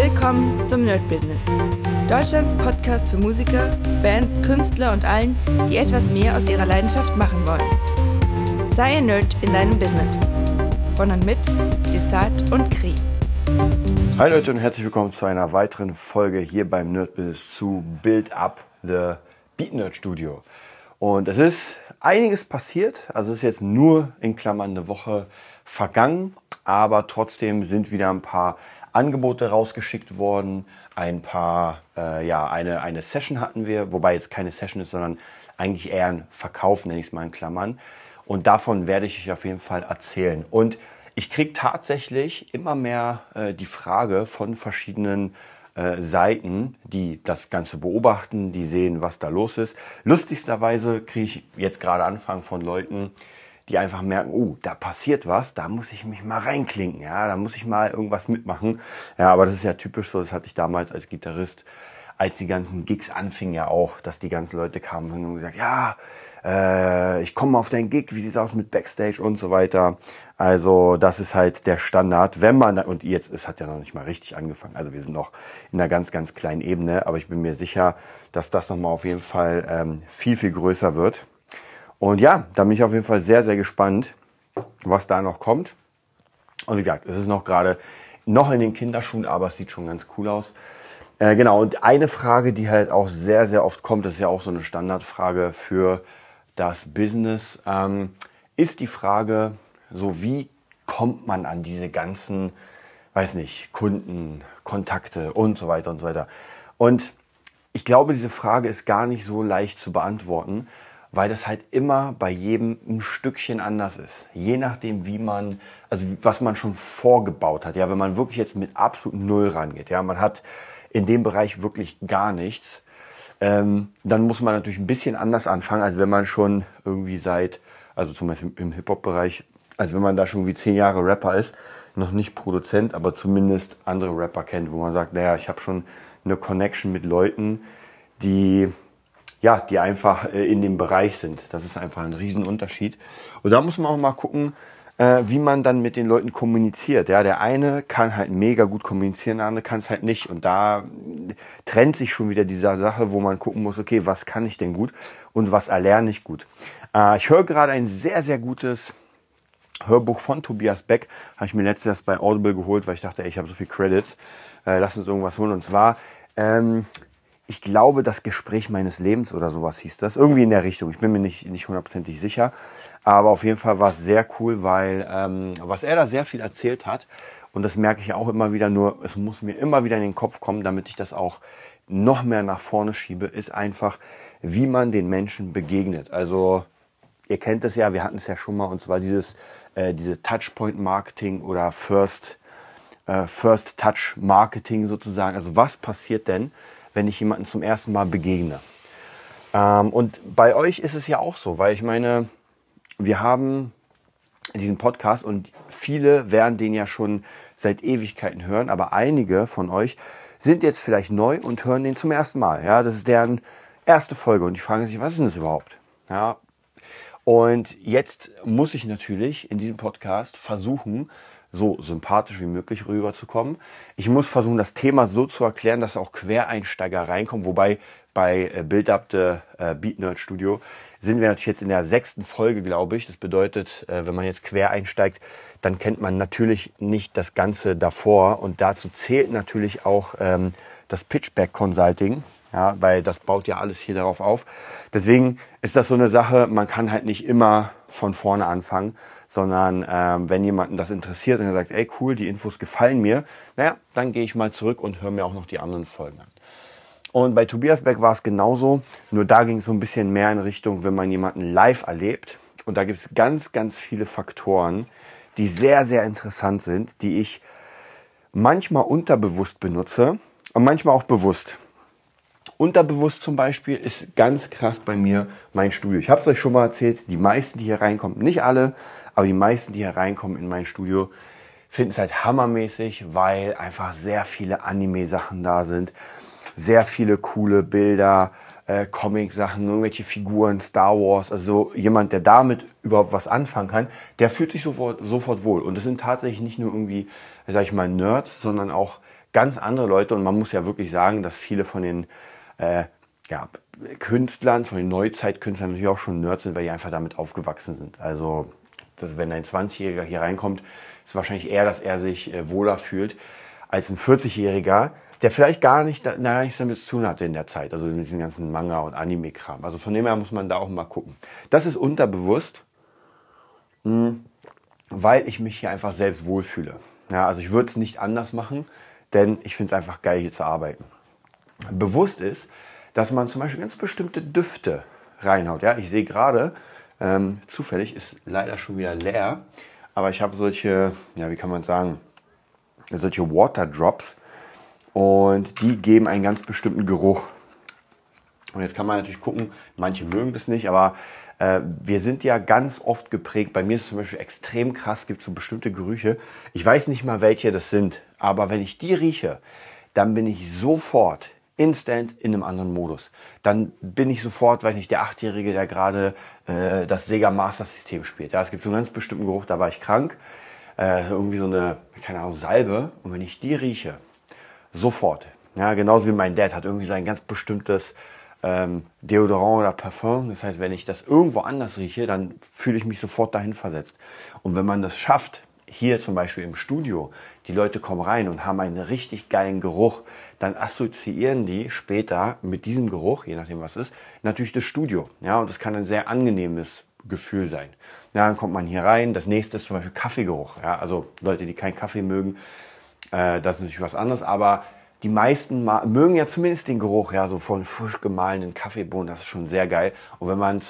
Willkommen zum Nerd Business. Deutschlands Podcast für Musiker, Bands, Künstler und allen, die etwas mehr aus ihrer Leidenschaft machen wollen. Sei ein Nerd in deinem Business. Von und mit Desart und Kri. Hi Leute und herzlich willkommen zu einer weiteren Folge hier beim Nerd Business zu Build Up the Beat Nerd Studio. Und es ist einiges passiert. Also es ist jetzt nur in Klammern eine Woche vergangen, aber trotzdem sind wieder ein paar Angebote rausgeschickt worden. Ein paar, äh, ja, eine, eine Session hatten wir, wobei jetzt keine Session ist, sondern eigentlich eher ein Verkauf, nenne ich es mal in Klammern. Und davon werde ich euch auf jeden Fall erzählen. Und ich kriege tatsächlich immer mehr äh, die Frage von verschiedenen äh, Seiten, die das Ganze beobachten, die sehen, was da los ist. Lustigsterweise kriege ich jetzt gerade Anfragen von Leuten, die einfach merken, oh, da passiert was, da muss ich mich mal reinklinken, ja, da muss ich mal irgendwas mitmachen. Ja, aber das ist ja typisch so, das hatte ich damals als Gitarrist, als die ganzen Gigs anfingen ja auch, dass die ganzen Leute kamen und gesagt, ja, äh, ich komme auf dein Gig, wie sieht's aus mit Backstage und so weiter. Also das ist halt der Standard, wenn man, und jetzt, es hat ja noch nicht mal richtig angefangen, also wir sind noch in einer ganz, ganz kleinen Ebene, aber ich bin mir sicher, dass das nochmal auf jeden Fall ähm, viel, viel größer wird. Und ja, da bin ich auf jeden Fall sehr, sehr gespannt, was da noch kommt. Und wie gesagt, es ist noch gerade noch in den Kinderschuhen, aber es sieht schon ganz cool aus. Äh, genau, und eine Frage, die halt auch sehr, sehr oft kommt, das ist ja auch so eine Standardfrage für das Business, ähm, ist die Frage, so wie kommt man an diese ganzen, weiß nicht, Kunden, Kontakte und so weiter und so weiter. Und ich glaube, diese Frage ist gar nicht so leicht zu beantworten, weil das halt immer bei jedem ein Stückchen anders ist. Je nachdem, wie man, also was man schon vorgebaut hat. Ja, wenn man wirklich jetzt mit absolut Null rangeht, ja, man hat in dem Bereich wirklich gar nichts, ähm, dann muss man natürlich ein bisschen anders anfangen, als wenn man schon irgendwie seit, also zum Beispiel im Hip-Hop-Bereich, als wenn man da schon wie zehn Jahre Rapper ist, noch nicht Produzent, aber zumindest andere Rapper kennt, wo man sagt, naja, ich habe schon eine Connection mit Leuten, die ja, die einfach äh, in dem Bereich sind. Das ist einfach ein Riesenunterschied. Und da muss man auch mal gucken, äh, wie man dann mit den Leuten kommuniziert. Ja, der eine kann halt mega gut kommunizieren, der andere kann es halt nicht. Und da trennt sich schon wieder diese Sache, wo man gucken muss, okay, was kann ich denn gut und was erlerne ich gut. Äh, ich höre gerade ein sehr, sehr gutes Hörbuch von Tobias Beck. Habe ich mir letztes bei Audible geholt, weil ich dachte, ey, ich habe so viel Credits. Äh, lass uns irgendwas holen. Und zwar ähm, ich glaube, das Gespräch meines Lebens oder sowas hieß das. Irgendwie in der Richtung. Ich bin mir nicht, nicht hundertprozentig sicher. Aber auf jeden Fall war es sehr cool, weil ähm, was er da sehr viel erzählt hat, und das merke ich auch immer wieder, nur es muss mir immer wieder in den Kopf kommen, damit ich das auch noch mehr nach vorne schiebe, ist einfach, wie man den Menschen begegnet. Also ihr kennt es ja, wir hatten es ja schon mal, und zwar dieses äh, diese Touchpoint Marketing oder First, äh, First Touch Marketing sozusagen. Also was passiert denn, wenn ich jemanden zum ersten Mal begegne. Ähm, und bei euch ist es ja auch so, weil ich meine, wir haben diesen Podcast und viele werden den ja schon seit Ewigkeiten hören, aber einige von euch sind jetzt vielleicht neu und hören den zum ersten Mal. Ja, das ist deren erste Folge und die fragen sich, was ist denn das überhaupt? Ja, und jetzt muss ich natürlich in diesem Podcast versuchen, so sympathisch wie möglich rüberzukommen. Ich muss versuchen, das Thema so zu erklären, dass auch Quereinsteiger reinkommen. Wobei bei Build Up the Beat Nerd Studio sind wir natürlich jetzt in der sechsten Folge, glaube ich. Das bedeutet, äh, wenn man jetzt quer einsteigt, dann kennt man natürlich nicht das Ganze davor. Und dazu zählt natürlich auch ähm, das Pitchback Consulting. Ja, weil das baut ja alles hier darauf auf. Deswegen ist das so eine Sache, man kann halt nicht immer von vorne anfangen, sondern ähm, wenn jemanden das interessiert und er sagt, ey cool, die Infos gefallen mir, naja, dann gehe ich mal zurück und höre mir auch noch die anderen Folgen an. Und bei Tobias Beck war es genauso, nur da ging es so ein bisschen mehr in Richtung, wenn man jemanden live erlebt. Und da gibt es ganz, ganz viele Faktoren, die sehr, sehr interessant sind, die ich manchmal unterbewusst benutze und manchmal auch bewusst. Unterbewusst zum Beispiel ist ganz krass bei mir mein Studio. Ich habe es euch schon mal erzählt, die meisten, die hier reinkommen, nicht alle, aber die meisten, die hier reinkommen in mein Studio, finden es halt hammermäßig, weil einfach sehr viele Anime-Sachen da sind, sehr viele coole Bilder, äh, Comic-Sachen, irgendwelche Figuren, Star Wars, also jemand, der damit überhaupt was anfangen kann, der fühlt sich sofort, sofort wohl. Und das sind tatsächlich nicht nur irgendwie, sag ich mal, Nerds, sondern auch ganz andere Leute und man muss ja wirklich sagen, dass viele von den äh, ja, Künstlern, von den Neuzeitkünstlern natürlich auch schon Nerds sind, weil die einfach damit aufgewachsen sind. Also, dass, wenn ein 20-Jähriger hier reinkommt, ist wahrscheinlich eher, dass er sich äh, wohler fühlt als ein 40-Jähriger, der vielleicht gar, nicht, gar nichts damit zu tun hatte in der Zeit, also in diesem ganzen Manga- und Anime-Kram. Also von dem her muss man da auch mal gucken. Das ist unterbewusst, mh, hm, weil ich mich hier einfach selbst wohlfühle. Ja, also ich würde es nicht anders machen, denn ich finde es einfach geil, hier zu arbeiten. Bewusst ist, dass man zum Beispiel ganz bestimmte Düfte reinhaut. Ja, ich sehe gerade, ähm, zufällig ist leider schon wieder leer, aber ich habe solche, ja, wie kann man sagen, solche Water Drops und die geben einen ganz bestimmten Geruch. Und jetzt kann man natürlich gucken, manche mögen das nicht, aber äh, wir sind ja ganz oft geprägt. Bei mir ist es zum Beispiel extrem krass, gibt es so bestimmte Gerüche. Ich weiß nicht mal, welche das sind, aber wenn ich die rieche, dann bin ich sofort instant in einem anderen Modus. Dann bin ich sofort, weiß nicht, der Achtjährige, der gerade äh, das Sega Master System spielt. Ja, es gibt so einen ganz bestimmten Geruch, da war ich krank. Äh, irgendwie so eine, keine Ahnung, Salbe. Und wenn ich die rieche, sofort. Ja, genauso wie mein Dad hat irgendwie sein ganz bestimmtes ähm, Deodorant oder Parfum. Das heißt, wenn ich das irgendwo anders rieche, dann fühle ich mich sofort dahin versetzt. Und wenn man das schafft, hier zum Beispiel im Studio, die Leute kommen rein und haben einen richtig geilen Geruch, dann assoziieren die später mit diesem Geruch, je nachdem was ist, natürlich das Studio. Ja, und das kann ein sehr angenehmes Gefühl sein. Ja, dann kommt man hier rein. Das nächste ist zum Beispiel Kaffeegeruch. Ja, also Leute, die keinen Kaffee mögen, äh, das ist natürlich was anderes, aber die meisten mögen ja zumindest den Geruch, ja, so von frisch gemahlenen Kaffeebohnen, das ist schon sehr geil. Und wenn man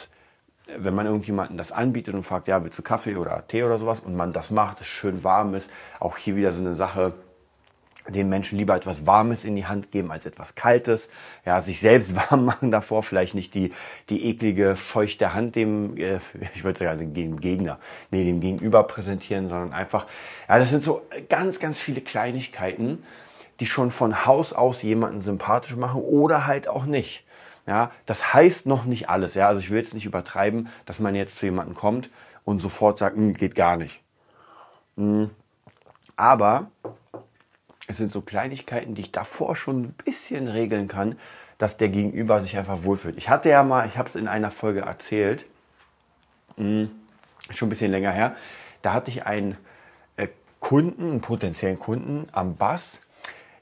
wenn man irgendjemanden das anbietet und fragt, ja, willst du Kaffee oder Tee oder sowas und man das macht, es schön warm ist, auch hier wieder so eine Sache, den Menschen lieber etwas Warmes in die Hand geben als etwas Kaltes. Ja, sich selbst warm machen davor, vielleicht nicht die, die eklige, feuchte Hand dem, äh, ich würde sagen, dem Gegner, nee, dem Gegenüber präsentieren, sondern einfach, ja, das sind so ganz, ganz viele Kleinigkeiten, die schon von Haus aus jemanden sympathisch machen oder halt auch nicht. Ja, das heißt noch nicht alles. Ja, also ich will jetzt nicht übertreiben, dass man jetzt zu jemandem kommt und sofort sagt, hm, geht gar nicht. Hm. Aber es sind so Kleinigkeiten, die ich davor schon ein bisschen regeln kann, dass der Gegenüber sich einfach wohlfühlt. Ich hatte ja mal, ich habe es in einer Folge erzählt, hm, schon ein bisschen länger her, da hatte ich einen äh, Kunden, einen potenziellen Kunden am Bass,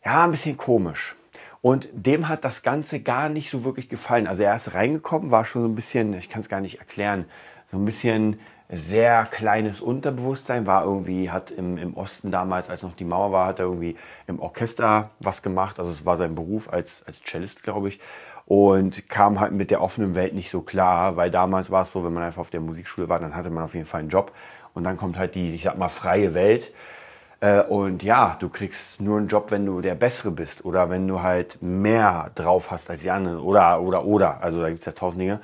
ja, ein bisschen komisch. Und dem hat das Ganze gar nicht so wirklich gefallen. Also er ist reingekommen, war schon so ein bisschen, ich kann es gar nicht erklären, so ein bisschen sehr kleines Unterbewusstsein, war irgendwie, hat im, im Osten damals, als noch die Mauer war, hat er irgendwie im Orchester was gemacht. Also es war sein Beruf als, als Cellist, glaube ich. Und kam halt mit der offenen Welt nicht so klar, weil damals war es so, wenn man einfach auf der Musikschule war, dann hatte man auf jeden Fall einen Job. Und dann kommt halt die, ich sag mal, freie Welt. Äh, und ja, du kriegst nur einen Job, wenn du der Bessere bist oder wenn du halt mehr drauf hast als die anderen oder, oder, oder. Also da gibt's ja tausend Dinge.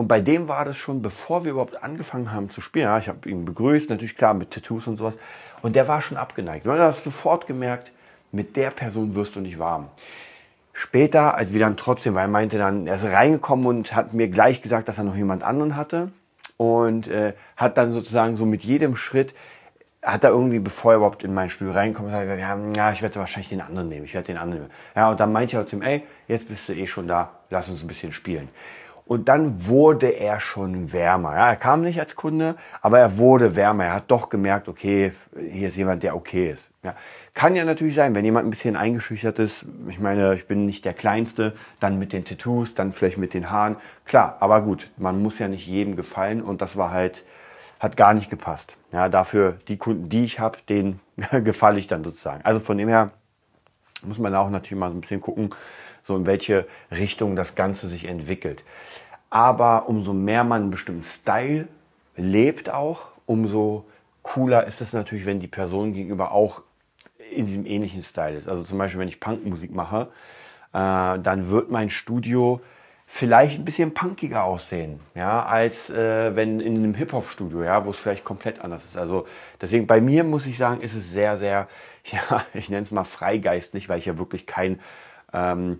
Und bei dem war das schon, bevor wir überhaupt angefangen haben zu spielen. Ja, ich habe ihn begrüßt, natürlich klar mit Tattoos und sowas. Und der war schon abgeneigt. Du hast sofort gemerkt, mit der Person wirst du nicht warm. Später, als wir dann trotzdem, weil er meinte dann, er ist reingekommen und hat mir gleich gesagt, dass er noch jemand anderen hatte. Und äh, hat dann sozusagen so mit jedem Schritt, hat er irgendwie, bevor er überhaupt in mein Studio reinkommt, hat er gesagt, ja, ja, ich werde wahrscheinlich den anderen nehmen, ich werde den anderen nehmen. Ja, und dann meinte er zu ihm, ey, jetzt bist du eh schon da, lass uns ein bisschen spielen. Und dann wurde er schon wärmer. Ja, er kam nicht als Kunde, aber er wurde wärmer. Er hat doch gemerkt, okay, hier ist jemand, der okay ist. Ja, kann ja natürlich sein, wenn jemand ein bisschen eingeschüchtert ist. Ich meine, ich bin nicht der Kleinste, dann mit den Tattoos, dann vielleicht mit den Haaren. Klar, aber gut, man muss ja nicht jedem gefallen und das war halt, hat gar nicht gepasst. Ja, dafür die Kunden, die ich habe, denen gefalle ich dann sozusagen. Also von dem her muss man auch natürlich mal so ein bisschen gucken, so in welche Richtung das Ganze sich entwickelt. Aber umso mehr man einen bestimmten Style lebt auch, umso cooler ist es natürlich, wenn die Person gegenüber auch in diesem ähnlichen Style ist. Also zum Beispiel, wenn ich Punkmusik mache, äh, dann wird mein Studio vielleicht ein bisschen punkiger aussehen, ja, als äh, wenn in einem Hip-Hop-Studio, ja, wo es vielleicht komplett anders ist. Also deswegen bei mir muss ich sagen, ist es sehr, sehr, ja, ich nenne es mal freigeistlich, weil ich ja wirklich kein ähm,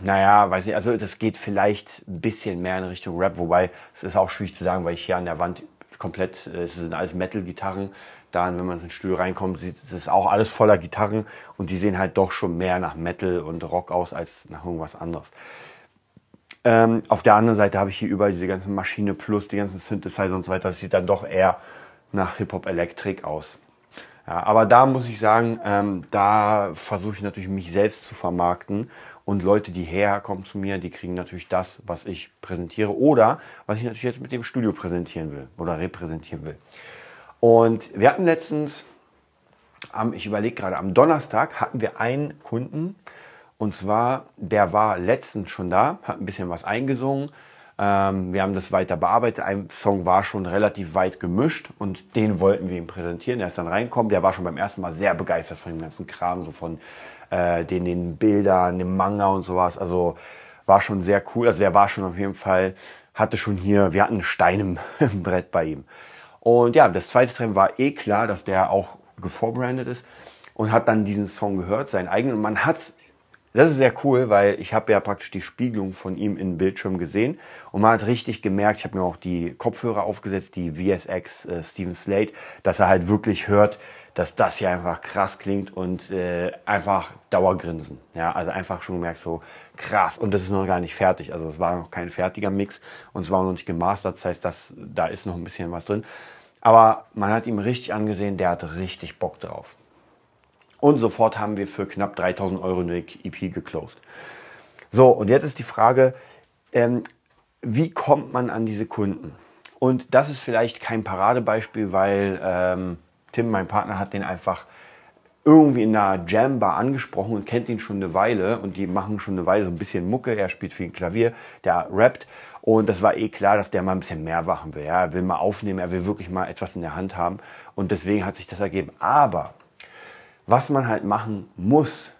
naja, weiß nicht, also das geht vielleicht ein bisschen mehr in Richtung Rap, wobei es ist auch schwierig zu sagen, weil ich hier an der Wand komplett, äh, es sind alles Metal-Gitarren, dann, wenn man ins Studio reinkommt, sieht es ist auch alles voller Gitarren und die sehen halt doch schon mehr nach Metal und Rock aus als nach irgendwas anderes. Ähm, auf der anderen Seite habe ich hier überall diese ganzen Maschine Plus, die ganzen Synthesizer und so weiter. Das sieht dann doch eher nach Hip-Hop-Elektrik aus. Ja, aber da muss ich sagen, ähm, da versuche ich natürlich mich selbst zu vermarkten und Leute, die herkommen zu mir, die kriegen natürlich das, was ich präsentiere oder was ich natürlich jetzt mit dem Studio präsentieren will oder repräsentieren will. Und wir hatten letztens, ich überlege gerade, am Donnerstag hatten wir einen Kunden, und zwar, der war letztens schon da, hat ein bisschen was eingesungen. Ähm, wir haben das weiter bearbeitet. Ein Song war schon relativ weit gemischt und den wollten wir ihm präsentieren. Er ist dann reinkommen. Der war schon beim ersten Mal sehr begeistert von dem ganzen Kram, so von äh, den, den Bildern, dem Manga und sowas. Also war schon sehr cool. Also der war schon auf jeden Fall, hatte schon hier, wir hatten einen Stein im, Brett bei ihm. Und ja, das zweite Treffen war eh klar, dass der auch gevorbrandet ist und hat dann diesen Song gehört, seinen eigenen. Und man hat das ist sehr cool, weil ich habe ja praktisch die Spiegelung von ihm im Bildschirm gesehen und man hat richtig gemerkt, ich habe mir auch die Kopfhörer aufgesetzt, die VSX äh, Steven Slate, dass er halt wirklich hört, dass das hier einfach krass klingt und äh, einfach Dauergrinsen. Ja, also einfach schon gemerkt so krass und das ist noch gar nicht fertig. Also es war noch kein fertiger Mix und es war noch nicht gemastert. Das heißt, dass, da ist noch ein bisschen was drin. Aber man hat ihm richtig angesehen, der hat richtig Bock drauf. Und sofort haben wir für knapp 3000 Euro eine EP geclosed. So, und jetzt ist die Frage, ähm, wie kommt man an diese Kunden? Und das ist vielleicht kein Paradebeispiel, weil ähm, Tim, mein Partner, hat den einfach irgendwie in einer Jambar angesprochen und kennt ihn schon eine Weile und die machen schon eine Weile so ein bisschen Mucke. Er spielt viel Klavier, der rappt und das war eh klar, dass der mal ein bisschen mehr machen will. Ja, er will mal aufnehmen, er will wirklich mal etwas in der Hand haben und deswegen hat sich das ergeben. Aber was man halt machen muss,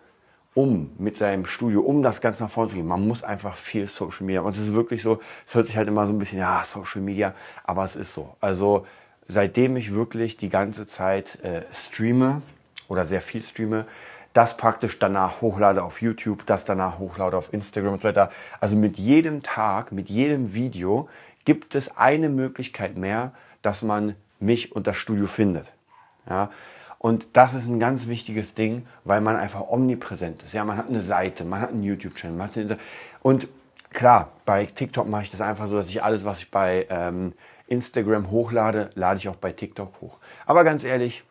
um mit seinem Studio, um das Ganze nach vorne zu gehen. Man muss einfach viel Social Media. Und es ist wirklich so, es hört sich halt immer so ein bisschen, ja, Social Media, aber es ist so. Also seitdem ich wirklich die ganze Zeit äh, streame oder sehr viel streame, das praktisch danach hochlade auf YouTube, das danach hochlade auf Instagram und so weiter. Also mit jedem Tag, mit jedem Video gibt es eine Möglichkeit mehr, dass man mich und das Studio findet. Ja, und das ist ein ganz wichtiges Ding, weil man einfach omnipräsent ist. Ja, man hat eine Seite, man hat einen YouTube-Channel. Und klar, bei TikTok mache ich das einfach so, dass ich alles, was ich bei ähm, Instagram hochlade, lade ich auch bei TikTok hoch. Aber ganz ehrlich,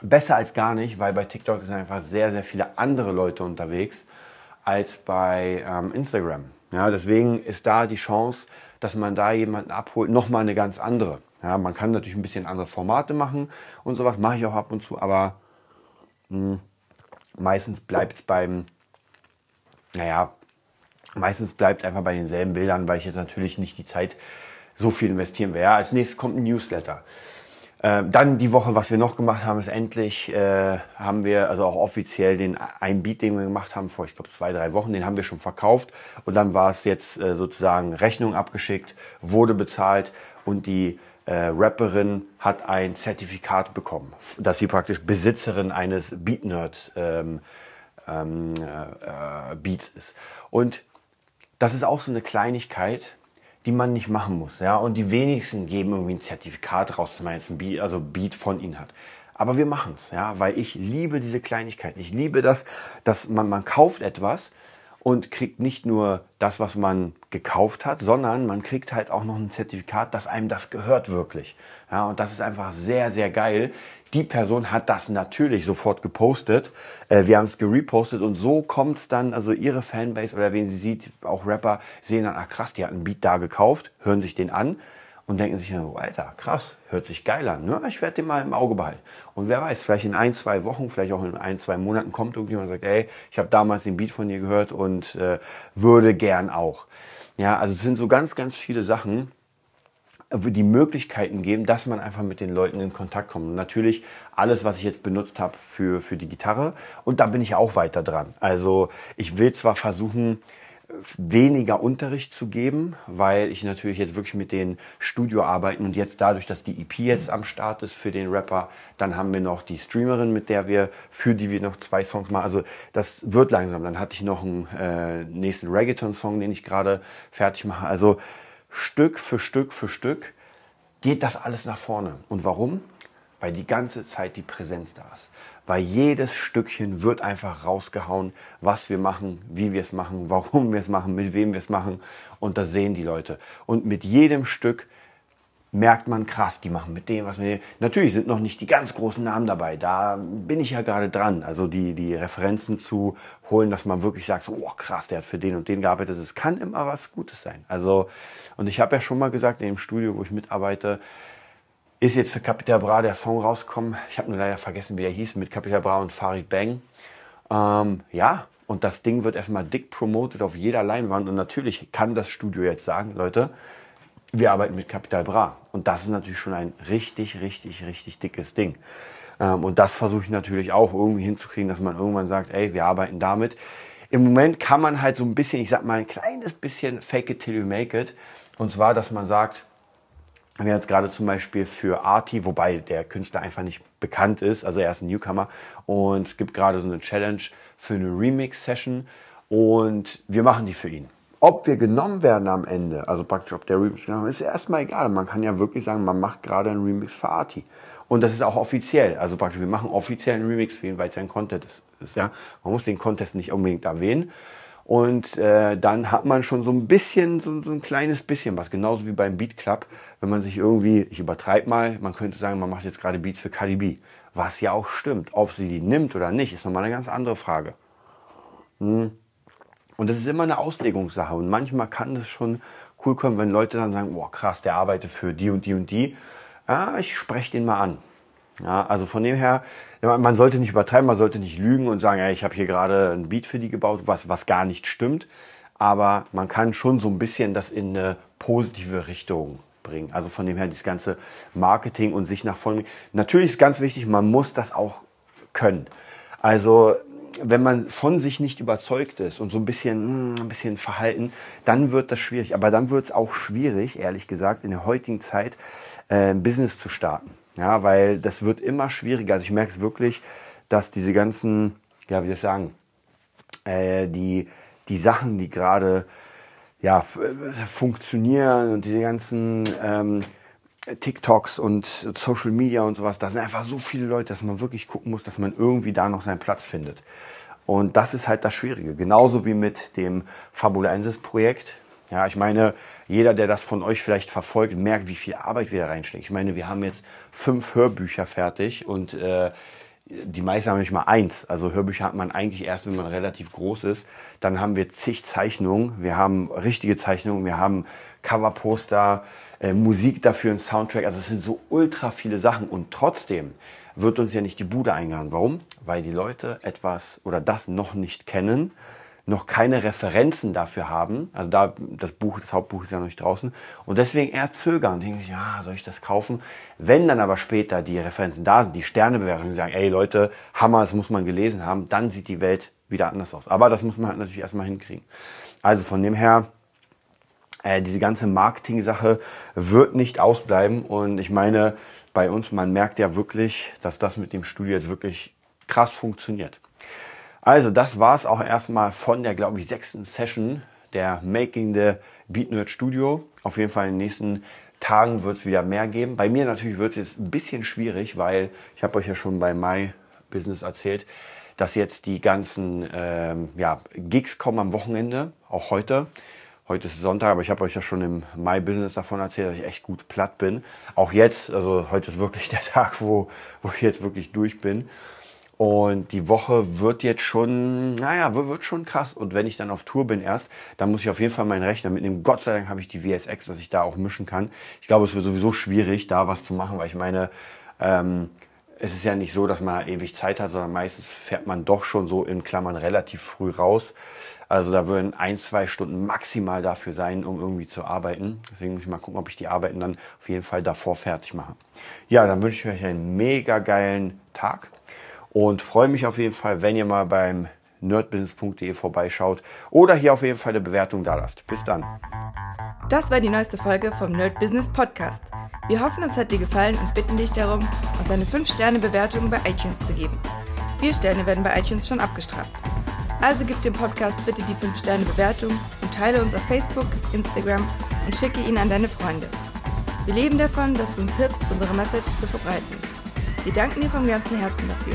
besser als gar nicht, weil bei TikTok sind einfach sehr, sehr viele andere Leute unterwegs als bei ähm, Instagram. Ja, deswegen ist da die Chance, dass man da jemanden abholt, nochmal eine ganz andere. Ja, man kann natürlich ein bisschen andere Formate machen und sowas, mache ich auch ab und zu, aber mh, hm, meistens bleibt es beim, naja, meistens bleibt einfach bei denselben Bildern, weil ich jetzt natürlich nicht die Zeit so viel investieren will. Ja, als nächstes kommt ein Newsletter. Äh, dann die Woche, was wir noch gemacht haben, ist endlich, äh, haben wir also auch offiziell den ein Beat, den wir gemacht haben vor, ich glaube, zwei, drei Wochen, den haben wir schon verkauft. Und dann war es jetzt äh, sozusagen Rechnung abgeschickt, wurde bezahlt und die äh, Rapperin hat ein Zertifikat bekommen, dass sie praktisch Besitzerin eines Beat-Nerd ähm, ähm, äh, äh, Beats ist. Und das ist auch so eine Kleinigkeit, die man nicht machen muss. Ja? Und die wenigsten geben irgendwie ein Zertifikat raus, dass man jetzt ein Beat, also Beat von ihnen hat. Aber wir machen es, ja, weil ich liebe diese Kleinigkeiten. Ich liebe das, dass man, man kauft etwas und kriegt nicht nur das, was man gekauft hat, sondern man kriegt halt auch noch ein Zertifikat, dass einem das gehört wirklich. Ja, und das ist einfach sehr, sehr geil. Die Person hat das natürlich sofort gepostet. Äh, wir haben es gerepostet und so kommt es dann, also ihre Fanbase oder wen sie sieht, auch Rapper, sehen dann, ach krass, die hat einen Beat da gekauft, hören sich den an und denken sich, oh, Alter, krass, hört sich geil an. Ne? Ich werde den mal im Auge behalten. Und wer weiß, vielleicht in ein, zwei Wochen, vielleicht auch in ein, zwei Monaten kommt irgendjemand und sagt, ey, ich habe damals den Beat von dir gehört und äh, würde gern auch. Ja, also es sind so ganz, ganz viele Sachen, die Möglichkeiten geben, dass man einfach mit den Leuten in Kontakt kommt. Und natürlich alles, was ich jetzt benutzt habe für, für die Gitarre. Und da bin ich auch weiter dran. Also ich will zwar versuchen, weniger Unterricht zu geben, weil ich natürlich jetzt wirklich mit den Studio arbeiten und jetzt dadurch, dass die EP jetzt am Start ist für den Rapper, dann haben wir noch die Streamerin, mit der wir, für die wir noch zwei Songs machen. Also das wird langsam. Dann hatte ich noch einen äh, nächsten Reggaeton-Song, den ich gerade fertig mache. Also Stück für Stück für Stück geht das alles nach vorne. Und warum? weil die ganze Zeit die Präsenz da ist. Weil jedes Stückchen wird einfach rausgehauen, was wir machen, wie wir es machen, warum wir es machen, mit wem wir es machen. Und das sehen die Leute. Und mit jedem Stück merkt man krass, die machen mit dem, was dem. Natürlich sind noch nicht die ganz großen Namen dabei. Da bin ich ja gerade dran. Also die, die Referenzen zu holen, dass man wirklich sagt, oh krass, der hat für den und den gearbeitet. Es kann immer was Gutes sein. Also, und ich habe ja schon mal gesagt, in dem Studio, wo ich mitarbeite, ist jetzt für Capital Bra der Song rausgekommen. Ich habe nur leider vergessen, wie der hieß, mit Capital Bra und Farid Bang. Ähm, ja, und das Ding wird erstmal dick promoted auf jeder Leinwand. Und natürlich kann das Studio jetzt sagen, Leute, wir arbeiten mit Capital Bra. Und das ist natürlich schon ein richtig, richtig, richtig dickes Ding. Ähm, und das versuche ich natürlich auch irgendwie hinzukriegen, dass man irgendwann sagt, ey, wir arbeiten damit. Im Moment kann man halt so ein bisschen, ich sag mal ein kleines bisschen fake it till you make it. Und zwar, dass man sagt, wir haben jetzt gerade zum Beispiel für Arti, wobei der Künstler einfach nicht bekannt ist, also er ist ein Newcomer und es gibt gerade so eine Challenge für eine Remix-Session und wir machen die für ihn. Ob wir genommen werden am Ende, also praktisch ob der Remix genommen ist, ist erstmal egal. Man kann ja wirklich sagen, man macht gerade einen Remix für Arti. Und das ist auch offiziell. Also praktisch, wir machen offiziell einen Remix für ihn, weil es ja ein Contest ist. Ja? Man muss den Contest nicht unbedingt erwähnen. Und äh, dann hat man schon so ein bisschen, so, so ein kleines bisschen was. Genauso wie beim Beat Club, wenn man sich irgendwie, ich übertreibe mal, man könnte sagen, man macht jetzt gerade Beats für Cardi B. Was ja auch stimmt. Ob sie die nimmt oder nicht, ist nochmal eine ganz andere Frage. Hm. Und das ist immer eine Auslegungssache. Und manchmal kann das schon cool kommen, wenn Leute dann sagen, boah krass, der arbeitet für die und die und die. Ja, ich spreche den mal an. Ja, also von dem her, man sollte nicht übertreiben, man sollte nicht lügen und sagen, ja, ich habe hier gerade ein Beat für die gebaut, was, was gar nicht stimmt. Aber man kann schon so ein bisschen das in eine positive Richtung bringen. Also von dem her, das ganze Marketing und sich nach vorne. Natürlich ist ganz wichtig, man muss das auch können. Also wenn man von sich nicht überzeugt ist und so ein bisschen, hm, ein bisschen verhalten, dann wird das schwierig. Aber dann wird es auch schwierig, ehrlich gesagt, in der heutigen Zeit äh, ein Business zu starten. Ja, weil das wird immer schwieriger. Also ich merke es wirklich, dass diese ganzen, ja, wie soll ich sagen, äh, die, die Sachen, die gerade ja, funktionieren und diese ganzen ähm, TikToks und Social Media und sowas, da sind einfach so viele Leute, dass man wirklich gucken muss, dass man irgendwie da noch seinen Platz findet. Und das ist halt das Schwierige. Genauso wie mit dem Fabulensis Projekt. Ja, ich meine, jeder, der das von euch vielleicht verfolgt, merkt, wie viel Arbeit wir da reinstecken. Ich meine, wir haben jetzt fünf Hörbücher fertig und äh, die meisten haben nicht mal eins. Also Hörbücher hat man eigentlich erst, wenn man relativ groß ist. Dann haben wir zig Zeichnungen. Wir haben richtige Zeichnungen. Wir haben Coverposter, äh, Musik dafür, ein Soundtrack. Also es sind so ultra viele Sachen. Und trotzdem wird uns ja nicht die Bude eingehauen. Warum? Weil die Leute etwas oder das noch nicht kennen noch keine Referenzen dafür haben. Also da, das Buch, das Hauptbuch ist ja noch nicht draußen. Und deswegen eher zögern denken sich, ja, soll ich das kaufen? Wenn dann aber später die Referenzen da sind, die Sternebewertungen sagen, ey Leute, Hammer, das muss man gelesen haben, dann sieht die Welt wieder anders aus. Aber das muss man halt natürlich erstmal hinkriegen. Also von dem her, äh, diese ganze Marketing-Sache wird nicht ausbleiben. Und ich meine, bei uns, man merkt ja wirklich, dass das mit dem Studio jetzt wirklich krass funktioniert. Also das war es auch erstmal von der, glaube ich, sechsten Session der Making the Beat Nerd Studio. Auf jeden Fall in den nächsten Tagen wird es wieder mehr geben. Bei mir natürlich wird es jetzt ein bisschen schwierig, weil ich habe euch ja schon bei My Business erzählt, dass jetzt die ganzen ähm, ja, Gigs kommen am Wochenende, auch heute. Heute ist Sonntag, aber ich habe euch ja schon im My Business davon erzählt, dass ich echt gut platt bin. Auch jetzt, also heute ist wirklich der Tag, wo, wo ich jetzt wirklich durch bin. Und die Woche wird jetzt schon, naja, wird schon krass. Und wenn ich dann auf Tour bin erst, dann muss ich auf jeden Fall meinen Rechner mitnehmen. Gott sei Dank habe ich die VSX, dass ich da auch mischen kann. Ich glaube, es wird sowieso schwierig, da was zu machen, weil ich meine, ähm, es ist ja nicht so, dass man ewig Zeit hat, sondern meistens fährt man doch schon so in Klammern relativ früh raus. Also da würden ein, zwei Stunden maximal dafür sein, um irgendwie zu arbeiten. Deswegen muss ich mal gucken, ob ich die Arbeiten dann auf jeden Fall davor fertig mache. Ja, dann wünsche ich euch einen mega geilen Tag und freue mich auf jeden Fall, wenn ihr mal beim nerdbusiness.de vorbeischaut oder hier auf jeden Fall eine Bewertung da lasst. Bis dann. Das war die neueste Folge vom Nerd Business Podcast. Wir hoffen, es hat dir gefallen und bitten dich darum, uns eine 5-Sterne-Bewertung bei iTunes zu geben. Vier Sterne werden bei iTunes schon abgestraft. Also gib dem Podcast bitte die 5-Sterne-Bewertung und teile uns auf Facebook, Instagram und schicke ihn an deine Freunde. Wir leben davon, dass du uns hilfst, unsere Message zu verbreiten. Wir danken dir vom ganzen Herzen dafür.